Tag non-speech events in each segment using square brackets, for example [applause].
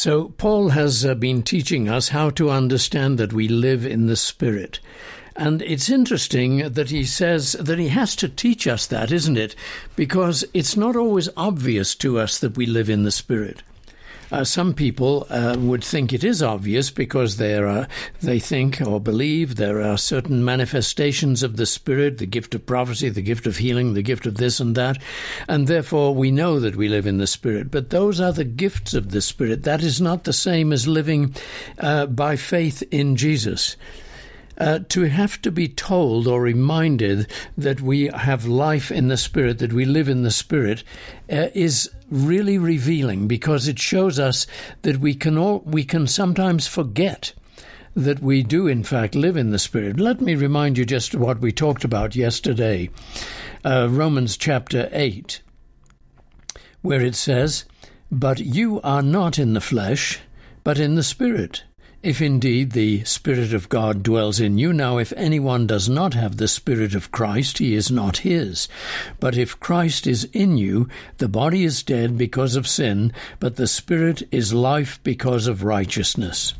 So, Paul has uh, been teaching us how to understand that we live in the Spirit. And it's interesting that he says that he has to teach us that, isn't it? Because it's not always obvious to us that we live in the Spirit. Uh, some people uh, would think it is obvious because there are, they think or believe there are certain manifestations of the Spirit, the gift of prophecy, the gift of healing, the gift of this and that, and therefore we know that we live in the Spirit. But those are the gifts of the Spirit. That is not the same as living uh, by faith in Jesus. Uh, to have to be told or reminded that we have life in the Spirit, that we live in the Spirit, uh, is really revealing because it shows us that we can all, we can sometimes forget that we do in fact live in the Spirit. Let me remind you just what we talked about yesterday, uh, Romans chapter eight, where it says, "But you are not in the flesh, but in the Spirit." If indeed the Spirit of God dwells in you. Now, if anyone does not have the Spirit of Christ, he is not his. But if Christ is in you, the body is dead because of sin, but the Spirit is life because of righteousness.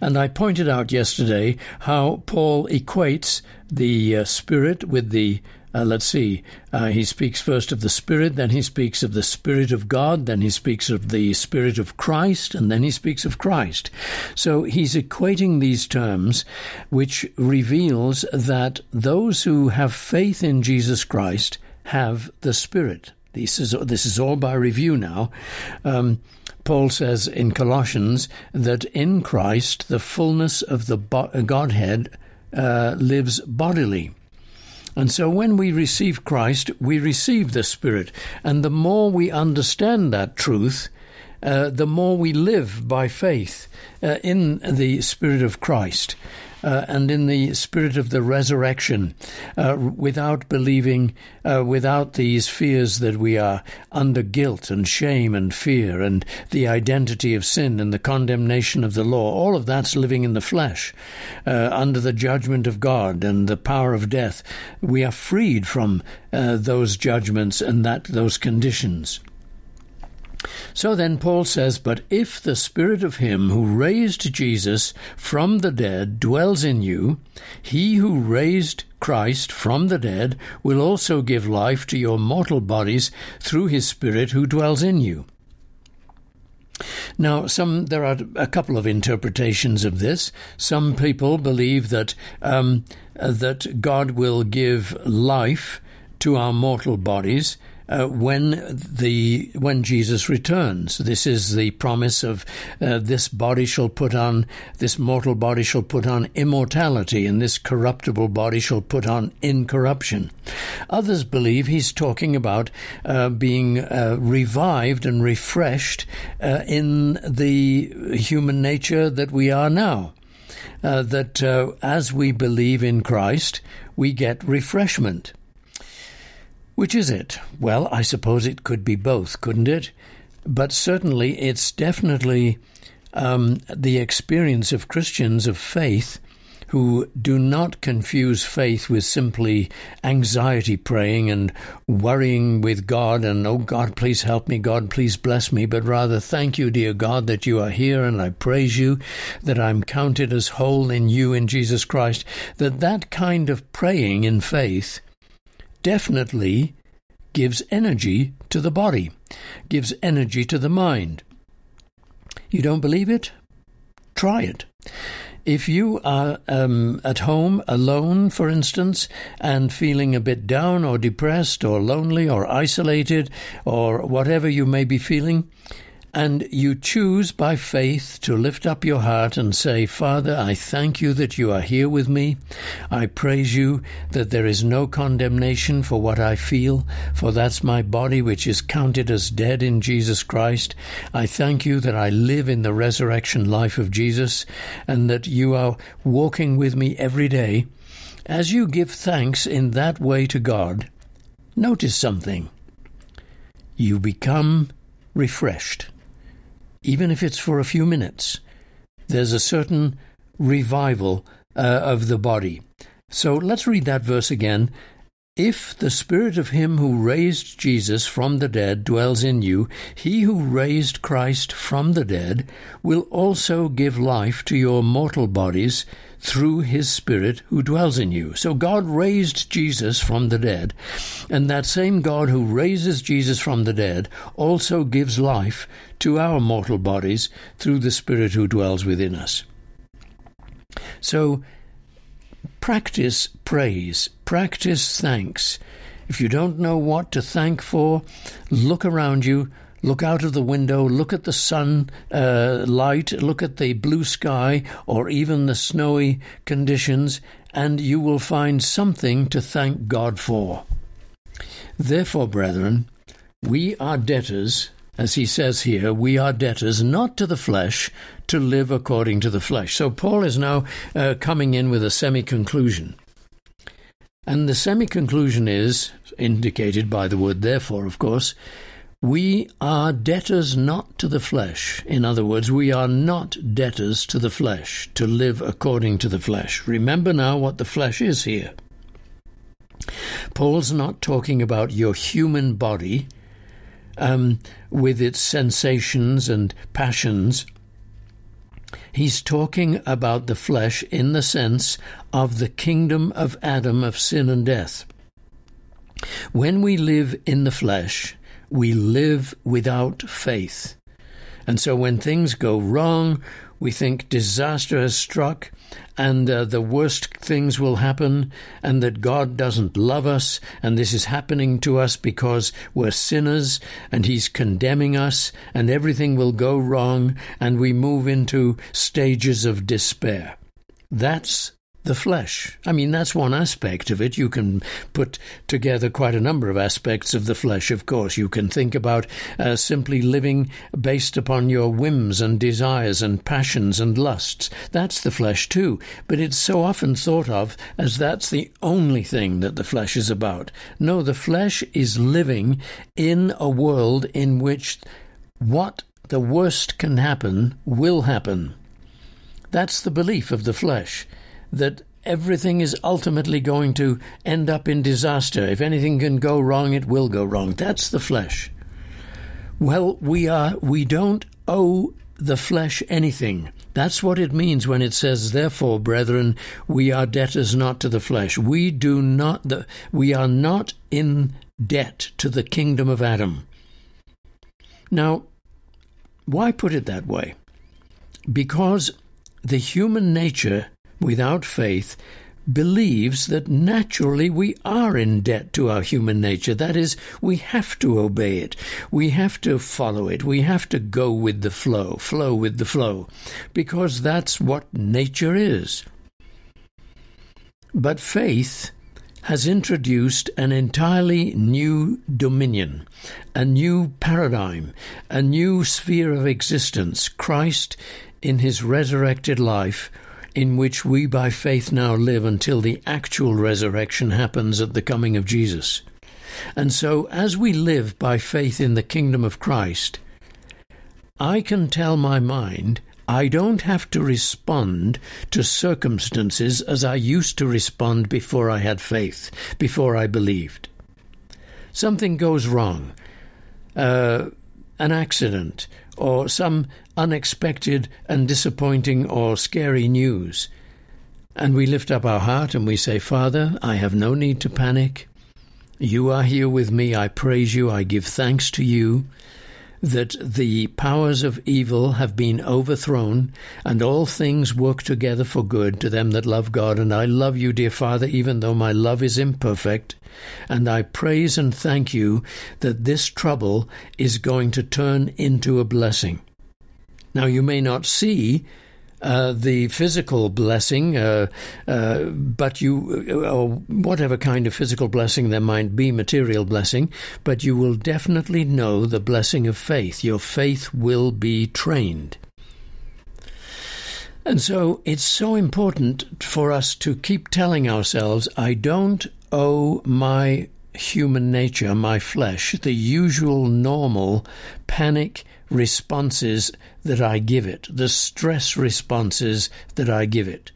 And I pointed out yesterday how Paul equates the uh, Spirit with the uh, let's see. Uh, he speaks first of the Spirit, then he speaks of the Spirit of God, then he speaks of the Spirit of Christ, and then he speaks of Christ. So he's equating these terms, which reveals that those who have faith in Jesus Christ have the Spirit. This is this is all by review now. Um, Paul says in Colossians that in Christ the fullness of the Godhead uh, lives bodily. And so when we receive Christ, we receive the Spirit. And the more we understand that truth, uh, the more we live by faith uh, in the Spirit of Christ uh, and in the spirit of the resurrection, uh, without believing, uh, without these fears that we are under guilt and shame and fear and the identity of sin and the condemnation of the law. All of that's living in the flesh, uh, under the judgment of God and the power of death. We are freed from uh, those judgments and that those conditions. So then Paul says, But if the Spirit of Him who raised Jesus from the dead dwells in you, He who raised Christ from the dead will also give life to your mortal bodies through His Spirit who dwells in you. Now, some there are a couple of interpretations of this. Some people believe that um, that God will give life to our mortal bodies uh, when the when Jesus returns. This is the promise of uh, this body shall put on this mortal body shall put on immortality, and this corruptible body shall put on incorruption. Others believe he's talking about uh, being uh, revived and refreshed uh, in the human nature that we are now. Uh, that as we believe in Christ, we get refreshment. Which is it? Well, I suppose it could be both, couldn't it? But certainly it's definitely um, the experience of Christians of faith who do not confuse faith with simply anxiety praying and worrying with God and, oh God, please help me, God, please bless me, but rather, thank you, dear God, that you are here and I praise you, that I'm counted as whole in you in Jesus Christ, that that kind of praying in faith definitely gives energy to the body, gives energy to the mind. You don't believe it? Try it. If you are um, at home alone, for instance, and feeling a bit down or depressed or lonely or isolated or whatever you may be feeling, and you choose by faith to lift up your heart and say, Father, I thank you that you are here with me. I praise you that there is no condemnation for what I feel, for that's my body which is counted as dead in Jesus Christ. I thank you that I live in the resurrection life of Jesus and that you are walking with me every day. As you give thanks in that way to God, notice something. You become refreshed even if it's for a few minutes. There's a certain revival uh, of the body. So let's read that verse again. If the Spirit of Him who raised Jesus from the dead dwells in you, He who raised Christ from the dead will also give life to your mortal bodies through His Spirit who dwells in you. So God raised Jesus from the dead, and that same God who raises Jesus from the dead also gives life to our mortal bodies through the Spirit who dwells within us. So, Practice praise, practice thanks. If you don't know what to thank for, look around you, look out of the window, look at the sun uh, light, look at the blue sky, or even the snowy conditions, and you will find something to thank God for. Therefore, brethren, we are debtors as he says here, we are debtors not to the flesh to live according to the flesh. So Paul is now uh, coming in with a semi conclusion. And the semi conclusion is, indicated by the word therefore, of course, we are debtors not to the flesh. In other words, we are not debtors to the flesh, to live according to the flesh. Remember now what the flesh is here. Paul's not talking about your human body um, with its sensations and passions. He's talking about the flesh in the sense of the kingdom of Adam of sin and death. When we live in the flesh, we live without faith. And so when things go wrong, we think disaster has struck and uh, the worst things will happen and that God doesn't love us and this is happening to us because we're sinners and He's condemning us and everything will go wrong and we move into stages of despair. That's the flesh. I mean, that's one aspect of it. You can put together quite a number of aspects of the flesh, of course. You can think about uh, simply living based upon your whims and desires and passions and lusts. That's the flesh, too. But it's so often thought of as that's the only thing that the flesh is about. No, the flesh is living in a world in which what the worst can happen will happen. That's the belief of the flesh that everything is ultimately going to end up in disaster. If anything can go wrong, it will go wrong. That's the flesh. Well, we are we don't owe the flesh anything. That's what it means when it says, Therefore, brethren, we are debtors not to the flesh. We do not the, we are not in debt to the kingdom of Adam. Now, why put it that way? Because the human nature without faith believes that naturally we are in debt to our human nature. That is, we have to obey it. We have to follow it. We have to go with the flow, flow with the flow, because that's what nature is. But faith has introduced an entirely new dominion, a new paradigm, a new sphere of existence. Christ, in his resurrected life, in which we by faith now live until the actual resurrection happens at the coming of Jesus. And so, as we live by faith in the kingdom of Christ, I can tell my mind I don't have to respond to circumstances as I used to respond before I had faith, before I believed. Something goes wrong, uh, an accident, or some unexpected and disappointing or scary news. And we lift up our heart and we say, Father, I have no need to panic. You are here with me. I praise you. I give thanks to you that the powers of evil have been overthrown, and all things work together for good to them that love God. And I love you, dear Father, even though my love is imperfect. And I praise and thank you that this trouble is going to turn into a blessing. Now, you may not see uh, the physical blessing, uh, uh, but you, uh, or whatever kind of physical blessing there might be, material blessing, but you will definitely know the blessing of faith. Your faith will be trained. And so it's so important for us to keep telling ourselves, I don't owe my human nature, my flesh, the usual normal panic responses that I give it, the stress responses that I give it.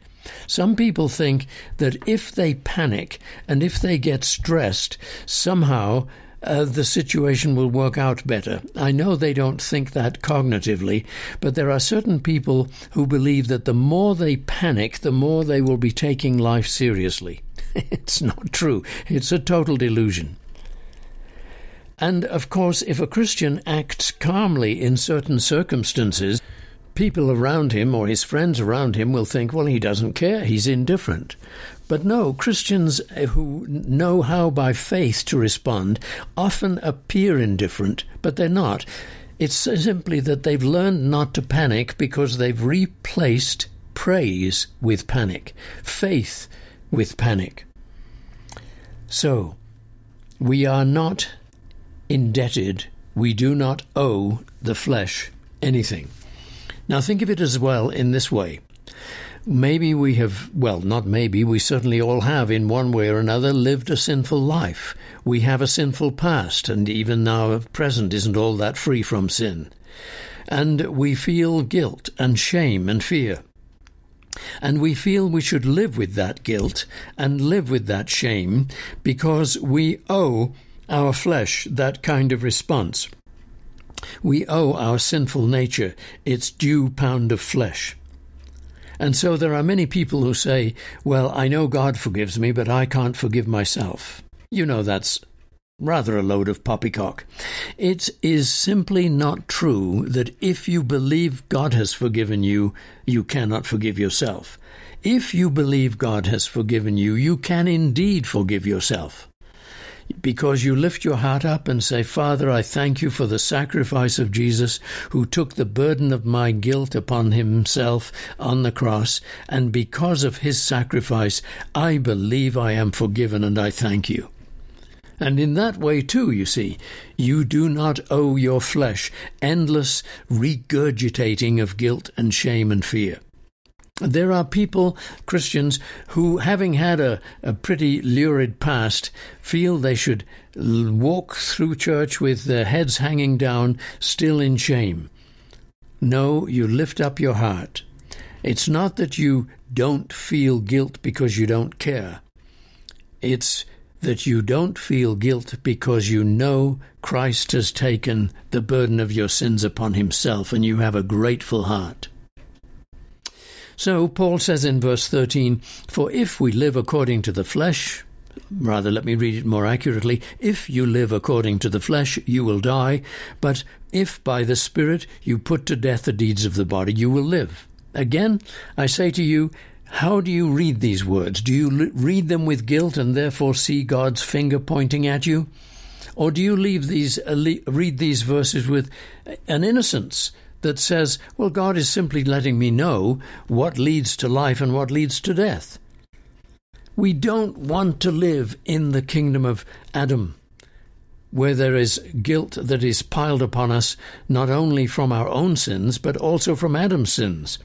Some people think that if they panic and if they get stressed, somehow uh, the situation will work out better. I know they don't think that cognitively, but there are certain people who believe that the more they panic, the more they will be taking life seriously. [laughs] it's not true, it's a total delusion. And of course, if a Christian acts calmly in certain circumstances, people around him or his friends around him will think, well, he doesn't care, he's indifferent. But no, Christians who know how by faith to respond often appear indifferent, but they're not. It's simply that they've learned not to panic because they've replaced praise with panic, faith with panic. So, we are not indebted, we do not owe the flesh anything. Now, think of it as well in this way. Maybe we have, well, not maybe, we certainly all have, in one way or another, lived a sinful life. We have a sinful past, and even our present isn't all that free from sin. And we feel guilt and shame and fear. And we feel we should live with that guilt and live with that shame because we owe our flesh that kind of response. We owe our sinful nature its due pound of flesh. And so there are many people who say, Well, I know God forgives me, but I can't forgive myself. You know that's rather a load of poppycock. It is simply not true that if you believe God has forgiven you, you cannot forgive yourself. If you believe God has forgiven you, you can indeed forgive yourself because you lift your heart up and say, Father, I thank you for the sacrifice of Jesus who took the burden of my guilt upon himself on the cross, and because of his sacrifice, I believe I am forgiven and I thank you. And in that way, too, you see, you do not owe your flesh endless regurgitating of guilt and shame and fear. There are people, Christians, who, having had a, a pretty lurid past, feel they should walk through church with their heads hanging down, still in shame. No, you lift up your heart. It's not that you don't feel guilt because you don't care. It's that you don't feel guilt because you know Christ has taken the burden of your sins upon himself and you have a grateful heart. So Paul says in verse 13, For if we live according to the flesh, rather let me read it more accurately, if you live according to the flesh, you will die, but if by the Spirit you put to death the deeds of the body, you will live. Again, I say to you, how do you read these words? Do you read them with guilt and therefore see God's finger pointing at you? Or do you leave these, uh, read these verses with an innocence that says, well, God is simply letting me know what leads to life and what leads to death. We don't want to live in the kingdom of Adam, where there is guilt that is piled upon us not only from our own sins, but also from Adam's sins.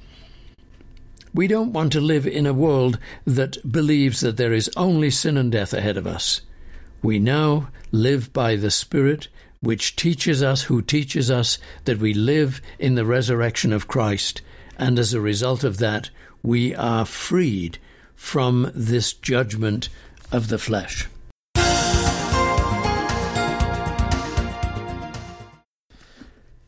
We don't want to live in a world that believes that there is only sin and death ahead of us. We now live by the Spirit which teaches us, who teaches us that we live in the resurrection of Christ, and as a result of that, we are freed from this judgment of the flesh.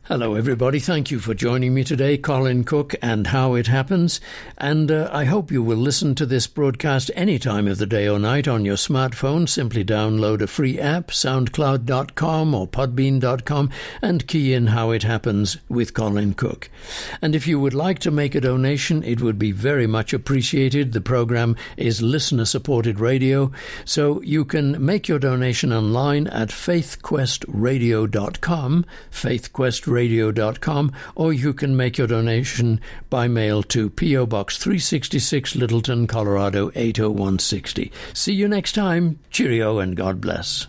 Hello, everybody. Thank you for joining me today, Colin Cook and How It Happens. And uh, I hope you will listen to this broadcast any time of the day or night on your smartphone. Simply download a free app, soundcloud.com or podbean.com, and key in How It Happens with Colin Cook. And if you would like to make a donation, it would be very much appreciated. The program is listener supported radio, so you can make your donation online at faithquestradio.com, faithquest radio.com, or you can make your donation by mail to P.O. Box 366, Littleton, Colorado 80160. See you next time. Cheerio and God bless.